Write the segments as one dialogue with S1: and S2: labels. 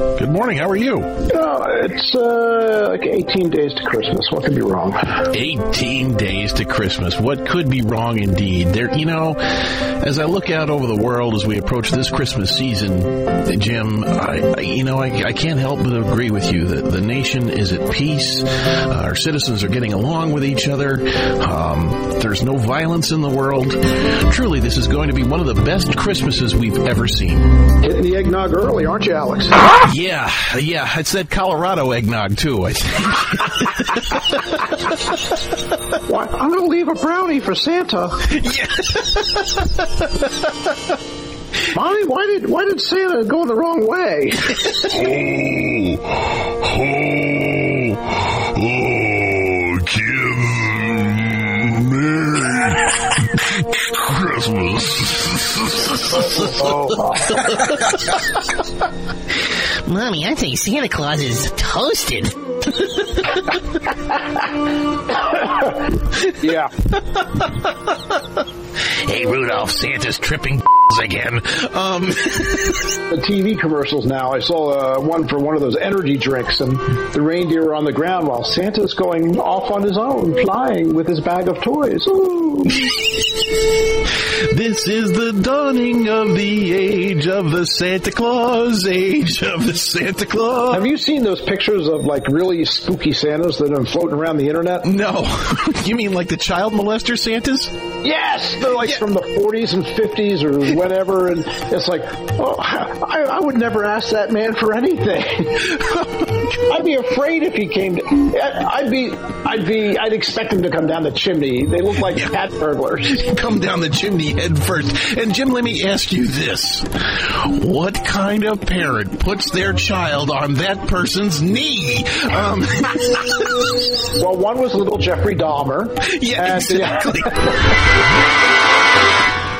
S1: Good morning. How are you?
S2: Uh, it's uh, like 18 days to Christmas. What could be wrong?
S1: 18 days to Christmas. What could be wrong indeed? There, you know, as I look out over the world as we approach this Christmas season, Jim, I, I you know, I, I, can't help but agree with you that the nation is at peace. Uh, our citizens are getting along with each other. Um, there's no violence in the world. Truly, this is going to be one of the best Christmases we've ever seen.
S2: Hitting the eggnog early, aren't you, Alex?
S1: Yeah, yeah. It's that Colorado eggnog too. I think.
S2: well, I'm going to leave a brownie for Santa. Mommy, why did why did Santa go the wrong way?
S3: oh, oh, oh, give me
S4: Christmas. Mommy, I think Santa Claus is toasted.
S2: yeah.
S1: hey, Rudolph, Santa's tripping again. Um.
S2: the TV commercials now, I saw uh, one for one of those energy drinks, and the reindeer are on the ground while Santa's going off on his own, flying with his bag of toys.
S1: this is the dawning of the age of the Santa Claus, age of the Santa Claus.
S2: Have you seen those pictures of like really spooky Santas that are floating around the internet?
S1: No. you mean like the child molester Santas?
S2: Yes, they're like yeah. from the 40s and 50s or whatever, and it's like, oh, I, I would never ask that man for anything. I'd be afraid if he came. To, I'd be, I'd be, I'd expect him to come down the chimney. They look like yeah. cat burglars.
S1: come down the chimney head first. And Jim, let me ask you this: What kind of parent puts their child on that person's knee? Um,
S2: well, one was little Jeffrey Dahmer.
S1: Yeah, exactly.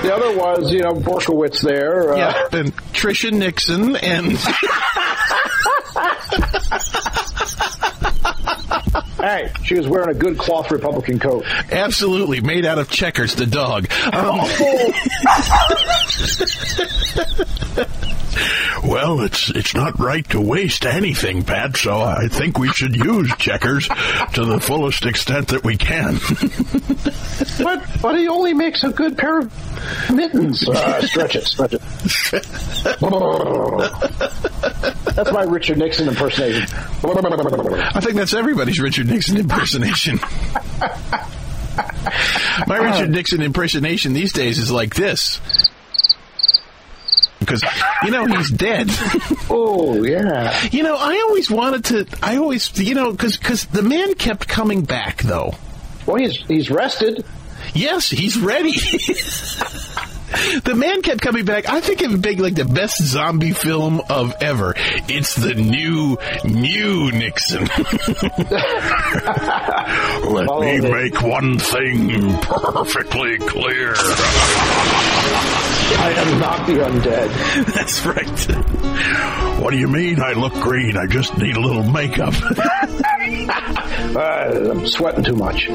S2: The other was, you know, Borshkowitz there.
S1: Uh, yeah, and Tricia Nixon and.
S2: hey, she was wearing a good cloth Republican coat.
S1: Absolutely, made out of checkers, the dog. Um,
S3: well, it's it's not right to waste anything, Pat. So I think we should use checkers to the fullest extent that we can.
S2: but but he only makes a good pair of mittens. Uh, stretch it, stretch it. that's my Richard Nixon impersonation.
S1: I think that's everybody's Richard Nixon impersonation. My Richard Nixon impersonation these days is like this because you know he's dead.
S2: oh yeah.
S1: You know, I always wanted to. I always, you know, because because the man kept coming back though.
S2: Well, he's he's rested.
S1: Yes, he's ready. the man kept coming back. I think it would be like the best zombie film of ever. It's the new, new Nixon.
S3: Let me make one thing perfectly clear.
S2: I am not the undead.
S1: That's right.
S3: What do you mean I look green? I just need a little makeup.
S2: uh, I'm sweating too much.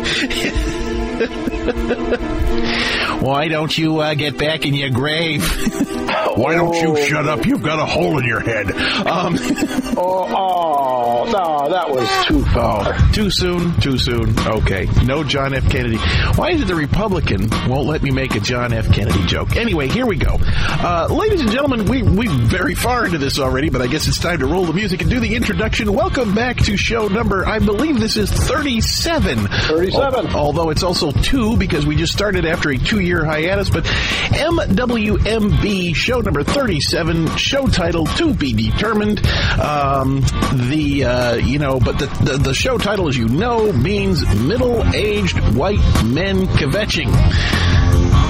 S1: Why don't you uh, get back in your grave?
S3: Why don't you shut up? You've got a hole in your head. Um,
S2: oh, oh, no, that was too far.
S1: Too soon, too soon. Okay. No John F. Kennedy. Why is it the Republican won't let me make a John F. Kennedy joke? Anyway, here we go. Uh, ladies and gentlemen, we, we're very far into this already, but I guess it's time to roll the music and do the introduction. Welcome back to show number, I believe this is 37.
S2: 37.
S1: Although it's also two because we just started after a two year hiatus, but MWMB show number 37, show title to be determined. Um, the, uh, you know, but the, the, the, show title, as you know, means middle aged white men kvetching.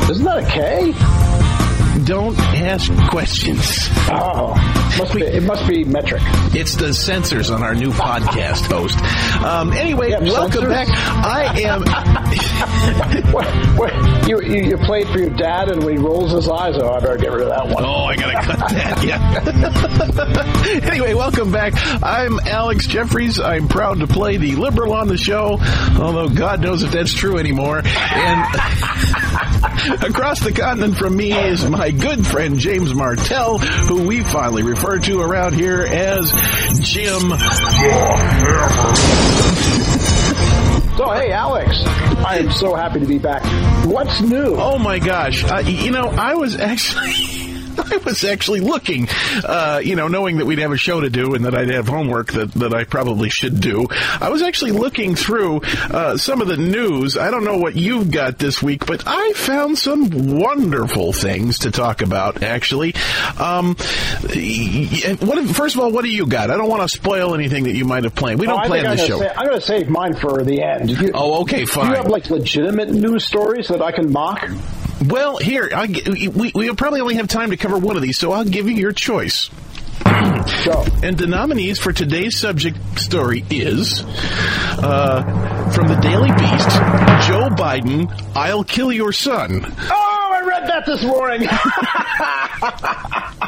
S2: Isn't that a K?
S1: Don't ask questions.
S2: Oh, must be, it must be metric.
S1: It's the censors on our new podcast host. Um, anyway, welcome censors? back. I am.
S2: what, what, you, you, you played for your dad, and when he rolls his eyes, oh, I better get rid of that one.
S1: Oh, I gotta cut that. Yeah. anyway, welcome back. I'm Alex Jeffries. I'm proud to play the liberal on the show, although God knows if that's true anymore. And. Across the continent from me is my good friend James Martell, who we finally refer to around here as Jim.
S2: So, hey, Alex, I am so happy to be back. What's new?
S1: Oh my gosh! Uh, you know, I was actually. I was actually looking, uh, you know, knowing that we'd have a show to do and that I'd have homework that, that I probably should do. I was actually looking through uh, some of the news. I don't know what you've got this week, but I found some wonderful things to talk about, actually. Um, what, first of all, what do you got? I don't want to spoil anything that you might have planned. We don't
S2: Oh,
S1: plan the show.
S2: gonna I'm going to save mine for the end. You-
S1: Oh, okay,
S2: Do
S1: fine.
S2: you have like legitimate news stories that I can mock?
S1: Well, here, I, we, we'll probably only have time to cover one of these, so I'll give you your choice.
S2: Go.
S1: And the nominees for today's subject story is uh, from the Daily Beast, Joe Biden, I'll kill your son.
S2: Oh, I read that this morning.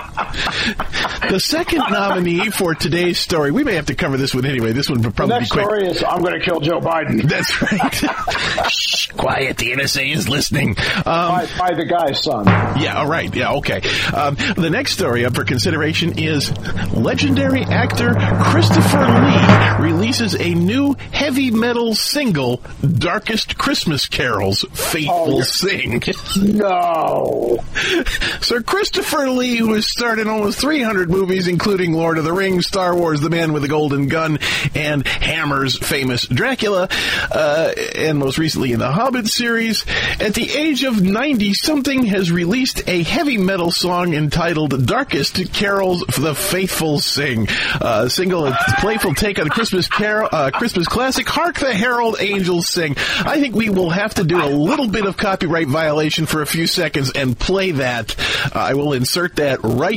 S1: The second nominee for today's story, we may have to cover this one anyway. This one will probably
S2: Next
S1: be quick.
S2: story is I'm going to kill Joe Biden
S1: That's right. Shh, quiet. The NSA is listening. Um,
S2: by, by the guy's son.
S1: Yeah, all right. Yeah, okay. Um, the next story up for consideration is legendary actor Christopher Lee releases a new heavy metal single, Darkest Christmas Carols, Faithful
S2: Oh,
S1: Sing.
S2: No.
S1: Sir Christopher Lee, who has starred in almost 300 movies, including Lord of the Rings, Star Wars, The Man with the Golden Gun, and Hammer's famous Dracula, uh, and most recently in the Hobbit series, at the age of 90 something has released a heavy metal song entitled Darkest Carols the Faithful Sing. Uh, a single, a playful take on the Christmas carol, uh, Christmas classic, Hark the Herald Angels Sing. I think we will have to do a little bit of copyright violation for a few seconds and play that. Uh, I will insert that right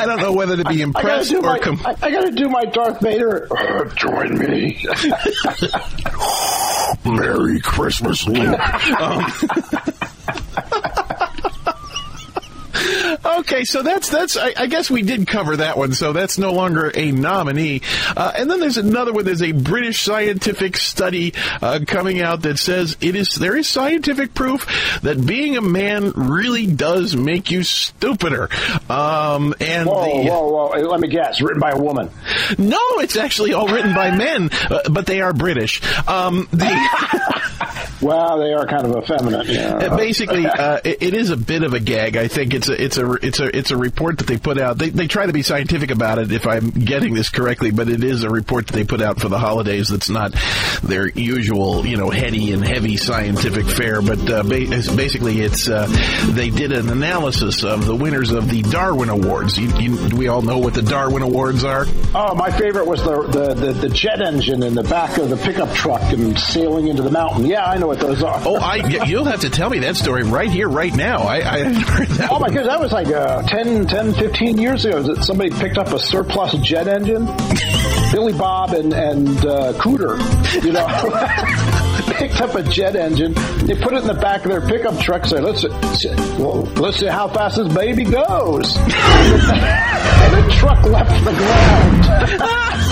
S5: I
S1: don't know whether to be
S2: I
S1: impressed
S2: do
S1: or
S2: my,
S1: com-
S2: I, I gotta do my Darth Vader. Uh, join me.
S3: Merry Christmas, Luke.
S1: Okay, so that's that's. I, I guess we did cover that one, so that's no longer a nominee. Uh, and then there's another one. There's a British scientific study uh, coming out that says it is there is scientific proof that being a man really does make you stupider. Um, and
S2: Whoa,
S1: the,
S2: whoa, whoa. Let me guess. Written by a woman.
S1: no, it's actually all written by men, uh, but they are British. Um, the,
S2: Well, they are kind of effeminate. Yeah.
S1: Basically, uh, it, it is a bit of a gag. I think it's a it's a it's a it's a report that they put out. They they try to be scientific about it, if I'm getting this correctly, but it is a report that they put out for the holidays. That's not their usual, you know, heady and heavy scientific fare. But uh, ba- it's- basically, it's uh, they did an analysis of the winners of the Darwin Awards. You, you, we all know what the Darwin Awards are.
S2: Oh, my favorite was the, the, the, the jet engine in the back of the pickup truck and sailing into the mountain. Yeah, I know what those are.
S1: Oh, I you'll have to tell me that story right here, right now. I, I heard that.
S2: Oh my goodness, that was like uh, 10, 10, 15 years ago that somebody picked up a surplus jet engine. Billy Bob and, and uh, Cooter, you know, picked up a jet engine. They put it in the back of their pickup truck. Say, let's well, let's see how fast this baby goes. and the truck left the ground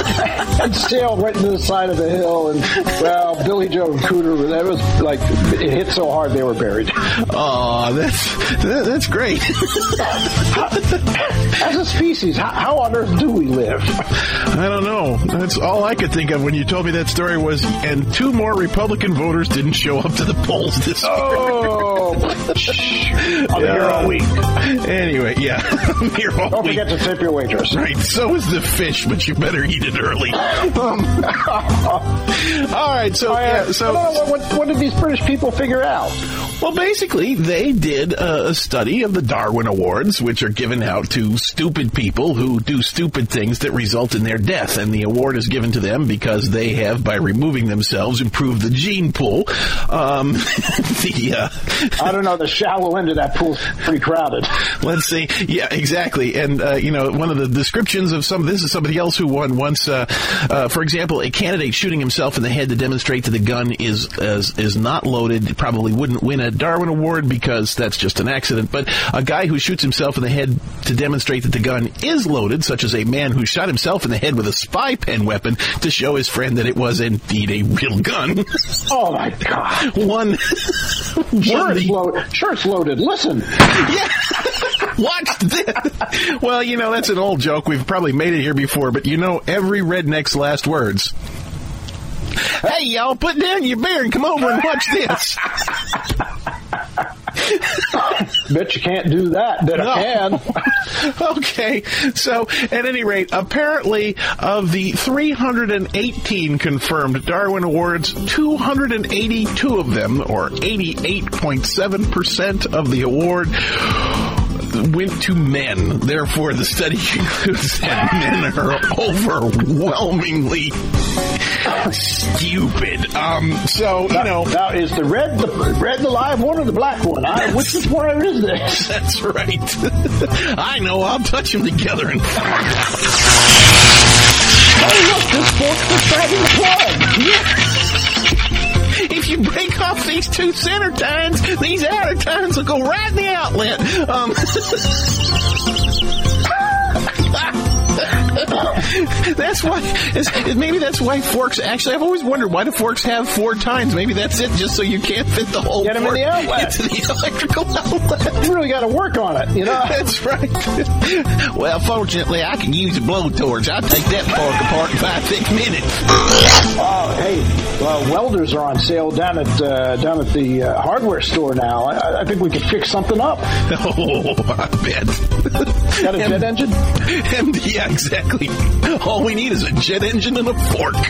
S2: and sailed right into the side of the hill. And well, Billy Joe and Cooter, that was like it hit so hard they were buried.
S1: Oh, that's that, that's great.
S2: As a species, how, how on earth do we live?
S1: I don't know. That's all I could think of when you told me that story was, and two more Republican voters didn't show up to the polls this year.
S2: Oh, I'll be here all week.
S1: Anyway, yeah. Here,
S2: Don't
S1: Wally.
S2: forget to tip your waitress.
S1: Right, so is the fish, but you better eat it early. Um, all right, so yeah, so
S2: I don't know, what, what, what did these British people figure out?
S1: Well, basically, they did a, study of the Darwin Awards, which are given out to stupid people who do stupid things that result in their death. And the award is given to them because they have, by removing themselves, improved the gene pool. Um, the, uh,
S2: I don't know. The shallow end of that pool pool's pretty crowded.
S1: Let's see. Yeah, exactly. And, uh, you know, one of the descriptions of some, this is somebody else who won once, uh, uh, for example, a candidate shooting himself in the head to demonstrate that the gun is, is, is not loaded probably wouldn't win a Darwin Award because that's just an accident. But a guy who shoots himself in the head to demonstrate that the gun is loaded, such as a man who shot himself in the head with a spy pen weapon to show his friend that it was indeed a real gun.
S2: Oh my god!
S1: one,
S2: Sure,
S1: one
S2: it's loaded. Sure, it's loaded. Listen,
S1: yeah. Watch this. Well, you know, that's an old joke. We've probably made it here before, but you know every redneck's last words. Hey, y'all, put down your beer and come over and watch this.
S2: bet you can't do that. but
S1: No.
S2: I can.
S1: okay, so at any rate, apparently of the 318 confirmed Darwin Awards, 282 of them, or 88.7% of the award, went to men. Therefore, the study concludes that men are overwhelmingly stupid. Um, so, you know.
S2: Now, is the red the red the live one or the black one? I, which is where is this?
S1: That's right. I know. I'll touch them together and
S2: Oh look, this fork's just dragging the plug.
S1: If you break off these two center tines, these outer tines will go right in the outlet. Um, that's why. it's- maybe that's why forks. Actually, I've always wondered why do forks have four tines. Maybe that's it, just so you can't fit the whole
S2: Get 'em in
S1: fork
S2: the outlet.
S1: into the electrical outlet.
S2: You really got to work on it, you know.
S1: That's right. well, fortunately, I can use a blowtorch. I'll take that fork apart in five, six minutes.
S2: Oh, hey, well, welders are on sale down at uh, down at the uh, hardware store now. I, I think we could fix something up.
S1: Oh, I bet.
S2: Got a jet engine?
S1: And yeah, exactly. All we need is a jet engine and a fork.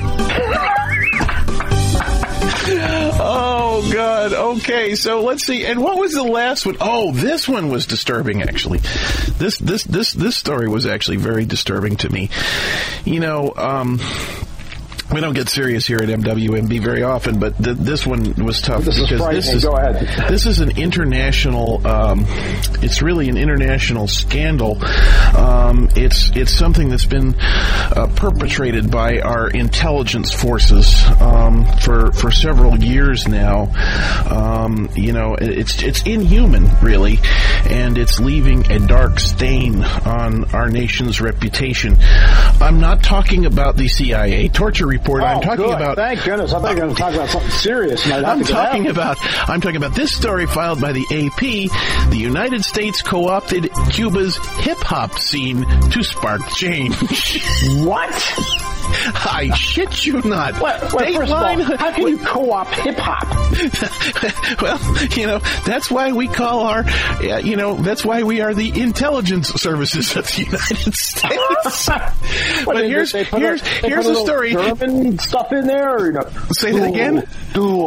S1: oh God. Okay, so let's see. And what was the last one? Oh, this one was disturbing. Actually, this this this this story was actually very disturbing to me. You know. um we don't get serious here at MWMB very often, but th- this one was tough
S2: This is
S1: because
S2: frightening.
S1: this is
S2: Go ahead.
S1: this is an international. Um, it's really an international scandal. Um, it's it's something that's been uh, perpetrated by our intelligence forces um, for for several years now. Um, you know, it's it's inhuman, really, and it's leaving a dark stain on our nation's reputation. I'm not talking about the CIA torture report. I'm
S2: Oh,
S1: talking
S2: good.
S1: about
S2: Thank goodness. I thought you were going to talk about something serious. And I'd have
S1: I'm talking about I'm talking about this story filed by the AP. The United States co-opted Cuba's hip hop scene to spark change.
S2: what?
S1: I shit you not.
S2: First of all, how can you co-op hip hop?
S1: well, you know, that's why we call our, uh, you know, that's why we are the intelligence services of the United States. But here's
S2: put a-
S1: here's here's
S2: a
S1: the story.
S2: German stuff in there, or you know,
S1: Say that again?
S2: Du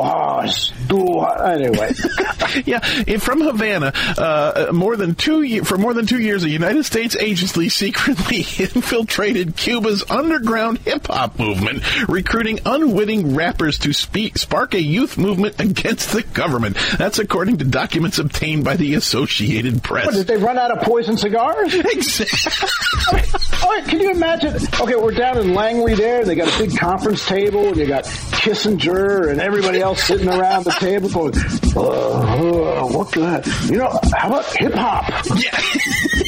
S2: anyway.
S1: yeah, from Havana, uh, more than two for more than two years, a United States agency secretly infiltrated Cuba's underground hip hop movement, recruiting unwitting rappers to speak, spark a youth movement against the government. That's according to documents obtained by the Associated Press.
S2: What, did they run out of poison cigars?
S1: Exactly.
S2: All right, can you imagine? Okay, we're down in Langley there. They got a big conference table, and you got Kissinger and everybody else sitting around the table going, uh, uh, "What that? You know, how about hip hop?
S1: Yeah,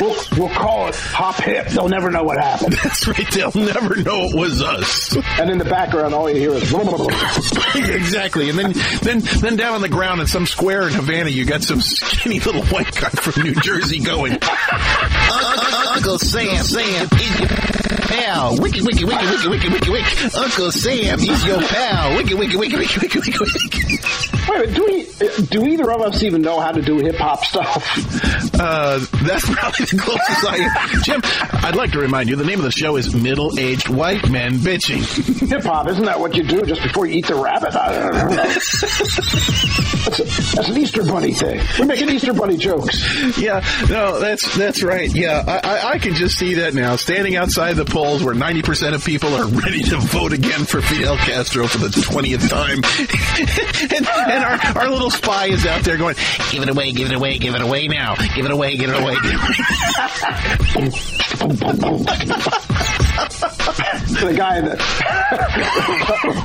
S2: We'll, we'll call it hop hip. They'll never know what happened."
S1: that's right. They'll never know it was us.
S2: And in the background, all you hear is.
S1: exactly. And then, then, then down on the ground in some square in Havana, you got some skinny little white guy from New Jersey going,
S4: Uncle Sam, Sam is your pal. Wiki, wiki, wiki, wiki, wiki, wiki, wiki. Uncle Sam is your pal. Wiki, wiki, wiki, wiki, wiki, wiki, wiki.
S2: Wait, wait, do we? Do either of us even know how to do hip hop stuff?
S1: Uh, that's probably the closest I am. Jim, I'd like to remind you the name of the show is Middle Aged White Men Bitching.
S2: Hip hop, isn't that what you do just before you eat the rabbit? I don't know. That's, a, that's an Easter Bunny thing. We're making Easter Bunny jokes.
S1: Yeah, no, that's that's right. Yeah, I, I, I can just see that now. Standing outside the polls where 90% of people are ready to vote again for Fidel Castro for the 20th time. and and our, our little spy is out there going, give it away, give it away, give it away now. Give it away, give it away. Give it away.
S2: The guy that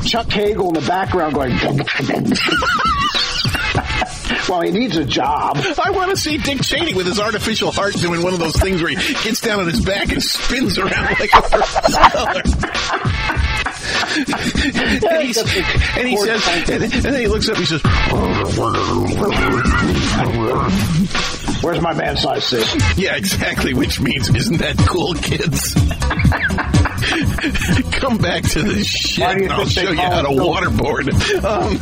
S2: Chuck Hagel in the background going. well, he needs a job.
S1: I want to see Dick Cheney with his artificial heart doing one of those things where he gets down on his back and spins around like a propeller. And, he's, and he says, and, and then he looks up. He says,
S2: Where's my man size six?
S1: "Yeah, exactly." Which means, isn't that cool, kids? Come back to the shit,
S2: Why do you
S1: and I'll show you how to waterboard. Um,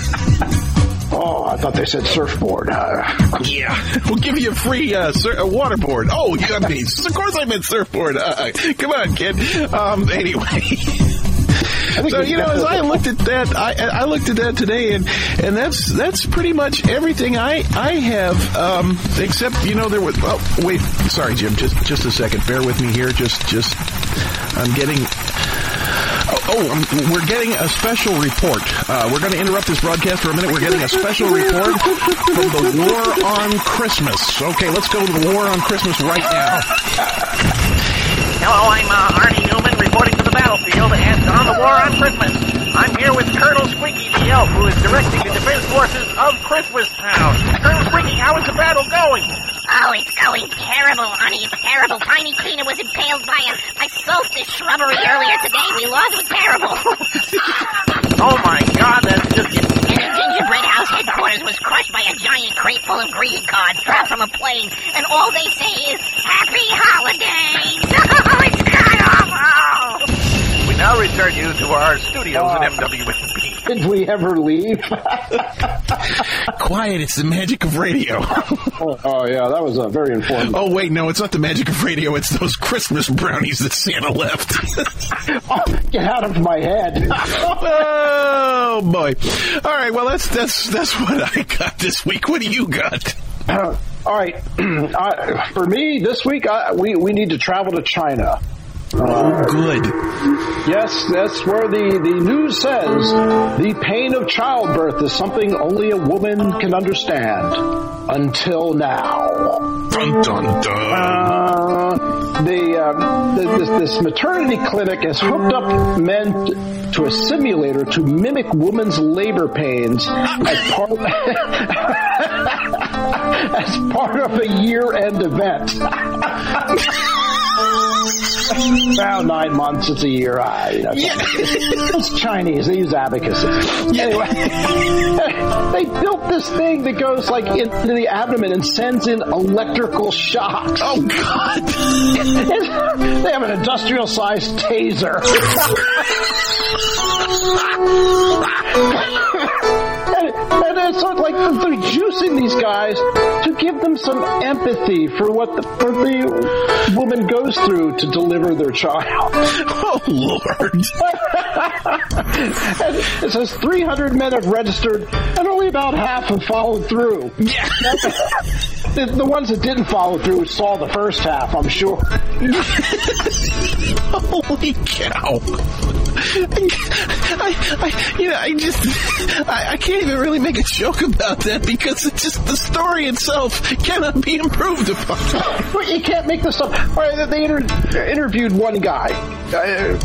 S2: Oh, I thought they said surfboard. Uh,
S1: yeah, we'll give you a free uh, sur- waterboard. Oh, you got me. Of course, I meant surfboard. Uh, come on, kid. Um, anyway. So you know, as I looked at that, I, I looked at that today, and and that's that's pretty much everything I I have, um, except you know there was. Oh, wait, sorry, Jim. Just just a second. Bear with me here. Just just I'm getting. Oh, oh we're getting a special report. Uh, we're going to interrupt this broadcast for a minute. We're getting a special report from the War on Christmas. Okay, let's go to the War on Christmas right now.
S6: Hello, I'm uh, Arnie Newman reporting to the and on the war on Christmas. I'm here with Colonel Squeaky the Elf, who is directing the defense forces of Christmastown. Colonel Squeaky, how is the battle going?
S7: Oh, it's going terrible, honey. It's terrible. Tiny Tina was impaled by a, a solstice shrubbery earlier today. We lost. Was terrible.
S6: Oh my God, that's just
S7: and the gingerbread house headquarters was crushed by a giant crate full of greeting cards dropped from a plane. And all they say is, Happy Holidays. Oh, it's god awful. Oh.
S6: We now return you to our studios at MWSB.
S2: did we ever leave?
S1: Quiet, it's the magic of radio.
S2: oh, oh, yeah, that was uh, very informative.
S1: Oh wait, no, it's not the magic of radio. It's those Christmas brownies that Santa left.
S2: Oh, get out of my head.
S1: oh boy! All right, well that's that's that's what I got this week. What do you got?
S2: Uh, all right, uh, for me this week, I, we we need to travel to China.
S1: Oh, good.
S2: Yes, that's where the, the news says the pain of childbirth is something only a woman can understand. Until now.
S1: Dun dun dun.
S2: Uh, the, uh, the this, this maternity clinic has hooked up men to a simulator to mimic women's labor pains as part of, as part of a year-end event. About nine months, it's a year. I, you know, it's Chinese. They use abacus. Anyway, they built this thing that goes like into the abdomen and sends in electrical shocks.
S1: Oh God!
S2: they have an industrial-sized taser. And, it's like they're juicing these guys to give them some empathy for what the, for the woman goes through to deliver their child.
S1: Oh Lord!
S2: And it says 300 men have registered, and only about half have followed through.
S1: Yeah.
S2: The, the ones that didn't follow through saw the first half, I'm sure.
S1: Holy cow! I, I, you know, I just, I, I can't even really make a joke about that because it's just the story itself cannot be improved upon.
S2: But you can't make this up. All right, they inter- interviewed one guy, uh,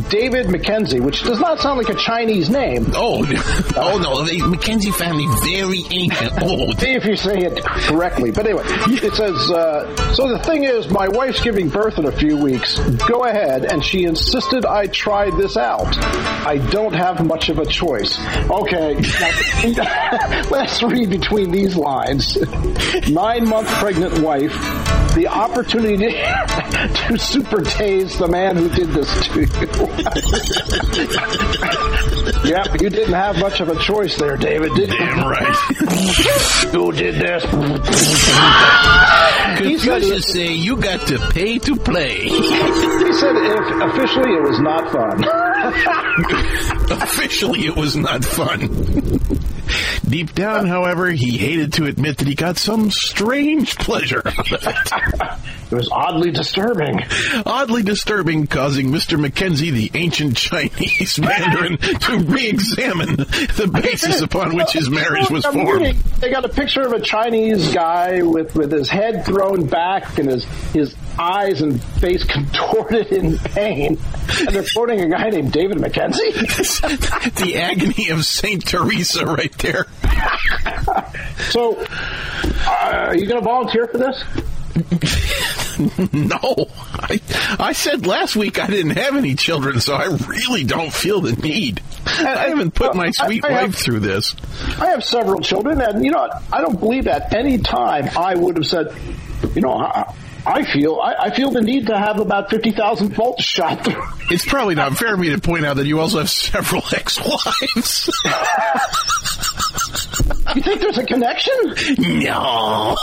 S2: David McKenzie, which does not sound like a Chinese name.
S1: Oh, oh no, the Mackenzie family very ancient. Oh,
S2: See if you say it correctly. But anyway, it says, uh, so the thing is, my wife's giving birth in a few weeks. Go ahead. And she insisted I try this out. I don't have much of a choice. Okay. now, let's read between these lines. Nine month pregnant wife the opportunity to super tase the man who did this to you. Yep, you didn't have much of a choice there, David, did you?
S3: Damn right.
S2: Who did this?
S1: Confucius say you got to pay to play.
S2: He said if officially it was not fun.
S1: Officially, it was not fun. Deep down, however, he hated to admit that he got some strange pleasure out of it.
S2: It was oddly disturbing.
S1: Oddly disturbing, causing Mr. Mackenzie, the ancient Chinese Mandarin, to re-examine the basis upon which his marriage was formed.
S2: They got a picture of a Chinese guy with, with his head thrown back and his his eyes and face contorted in pain, and they're quoting a guy named David Mackenzie.
S1: the agony of Saint Teresa, right there.
S2: So, uh, are you going to volunteer for this?
S1: No, I, I said last week I didn't have any children, so I really don't feel the need. I haven't put my sweet
S2: I- I have-
S1: wife through this.
S2: I have several children, and you know. I don't believe at any time I would have said, you know, I, I feel I, I feel the need to have about fifty thousand volts shot through.
S1: It's probably not fair of me to point out that you also have several ex-wives.
S2: You think there's a connection?
S1: no.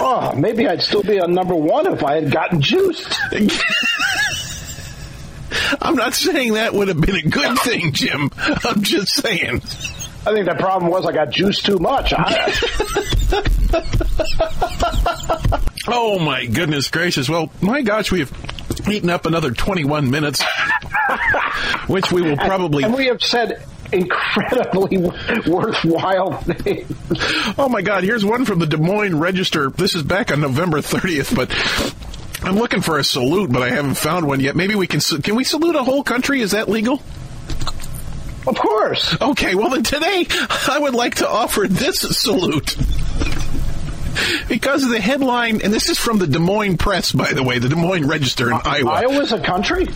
S2: Oh, maybe I'd still be on number one if I had gotten juiced.
S1: I'm not saying that would have been a good thing, Jim. I'm just saying.
S2: I think the problem was I got juiced too much. I,
S1: Oh my goodness gracious. Well, my gosh, we have eaten up another 21 minutes, which we will probably.
S2: and we have said incredibly worthwhile things.
S1: Oh my God! Here's one from the Des Moines Register. This is back on November 30th, but. I'm looking for a salute, but I haven't found one yet. Maybe we can. Can we salute a whole country? Is that legal?
S2: Of course.
S1: Okay, well then today I would like to offer this salute. Because of the headline, and this is from the Des Moines Press, by the way, the Des Moines Register in uh, Iowa.
S2: Iowa's a country?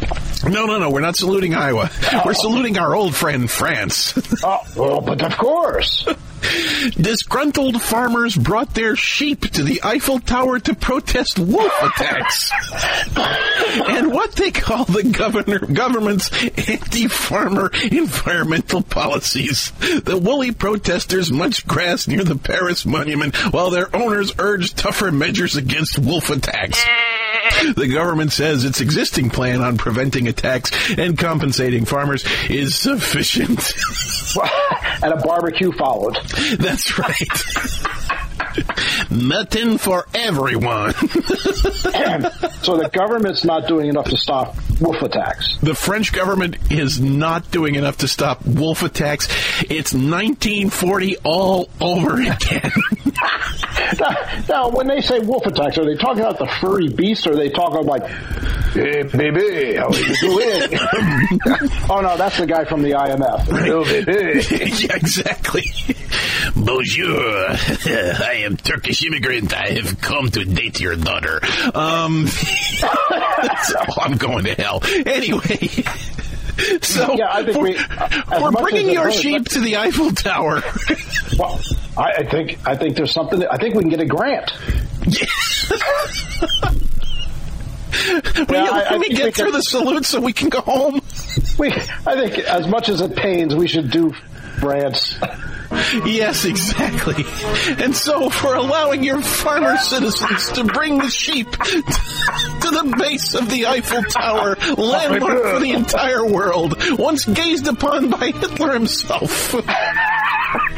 S1: No, no, no, we're not saluting Iowa. Oh. We're saluting our old friend France.
S2: Oh, well, but of course.
S1: Disgruntled farmers brought their sheep to the Eiffel Tower to protest wolf attacks. and what they call the governor government's anti-farmer environmental policies. The woolly protesters munched grass near the Paris monument while their owners urged tougher measures against wolf attacks. The government says its existing plan on preventing attacks and compensating farmers is sufficient.
S2: and a barbecue followed.
S1: That's right. Nothing for everyone.
S2: so the government's not doing enough to stop wolf attacks.
S1: the French government is not doing enough to stop wolf attacks. It's 1940 all over again.
S2: Now, now, when they say wolf attacks, are they talking about the furry beast, or are they talking about like, hey, baby, how are you doing? oh, no, that's the guy from the IMF. Oh,
S1: yeah, exactly. Bonjour. I am Turkish immigrant. I have come to date your daughter. Um, so I'm going to hell. Anyway. So
S2: Yeah, I think
S1: we're,
S2: we-
S1: we're bringing your sheep to the Eiffel Tower.
S2: Well, I, I think I think there's something. That, I think we can get a grant.
S1: Will
S2: Yeah,
S1: you
S2: I-
S1: let
S2: I
S1: me
S2: think
S1: get through
S2: can-
S1: the salute so we can go home?
S2: We, I think, as much as it pains, we should do grants.
S1: Yes, exactly. And so, for allowing your farmer citizens to bring the sheep to the base of the Eiffel Tower, landmark for the entire world, once gazed upon by Hitler himself,
S2: Who did not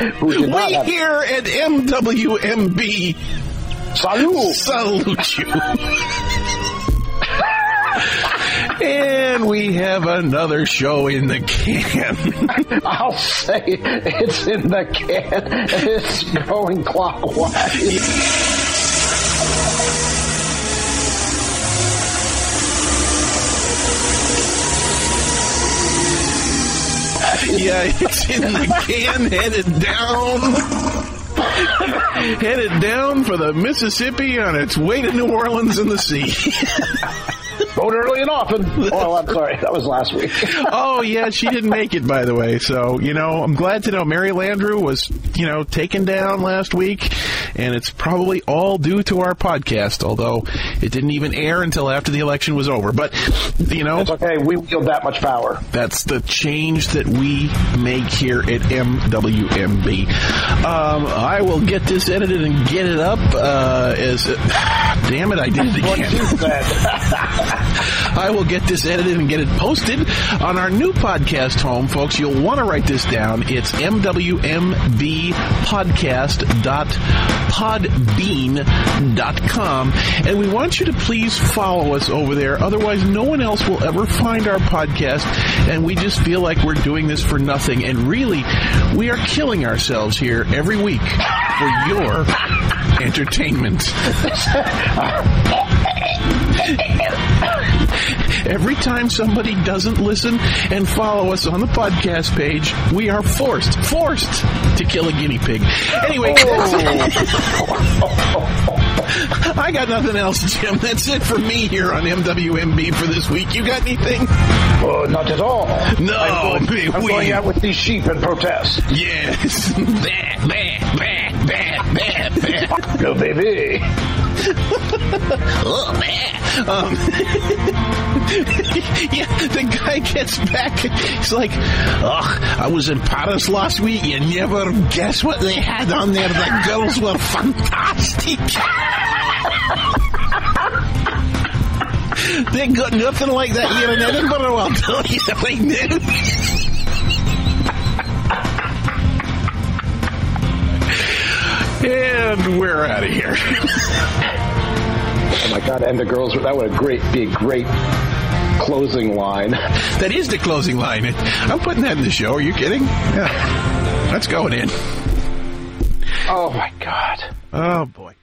S1: we
S2: have
S1: here at MWMB
S2: Salud.
S1: salute you. And we have another show in the can.
S2: I'll say it's in the can. It's going clockwise.
S1: Yeah, it's in the can, headed down. headed down for the Mississippi on its way to New Orleans and the sea.
S2: Vote early and often. Oh, I'm sorry. That was last week.
S1: oh yeah, she didn't make it by the way. So you know, I'm glad to know Mary Landrieu was you know taken down last week, and it's probably all due to our podcast. Although it didn't even air until after the election was over. But you know,
S2: It's okay. We wield that much power.
S1: that's the change that we make here at MWMB. Um, I will get this edited and get it up. Uh, as damn it, I did it again. I will get this edited and get it posted on our new podcast home, folks. You'll want to write this down. It's mwmbpodcast.podbean.com. And we want you to please follow us over there. Otherwise, no one else will ever find our podcast. And we just feel like we're doing this for nothing. And really, we are killing ourselves here every week for your entertainment. Every time somebody doesn't listen and follow us on the podcast page, we are forced, forced to kill a guinea pig. Anyway, oh. I got nothing else, Jim. That's it for me here on MWMB for this week. You got anything?
S2: Oh, not at all.
S1: No,
S2: I'm going, I'm going out with these sheep and protest.
S1: Yes. Bah, bah, bah, bah, bah, bah.
S2: Go, baby.
S1: Oh, man. Um, yeah, the guy gets back. He's like, ugh, I was in Paris last week. You never guess what they had on there. The girls were fantastic. they got nothing like that here in Edinburgh, I'll tell you right now. And we're out of here.
S2: Oh my God! And the girls. That would a great be a great closing line.
S1: That is the closing line. I'm putting that in the show. Are you kidding? Yeah. That's going in.
S2: Oh my God.
S1: Oh, boy.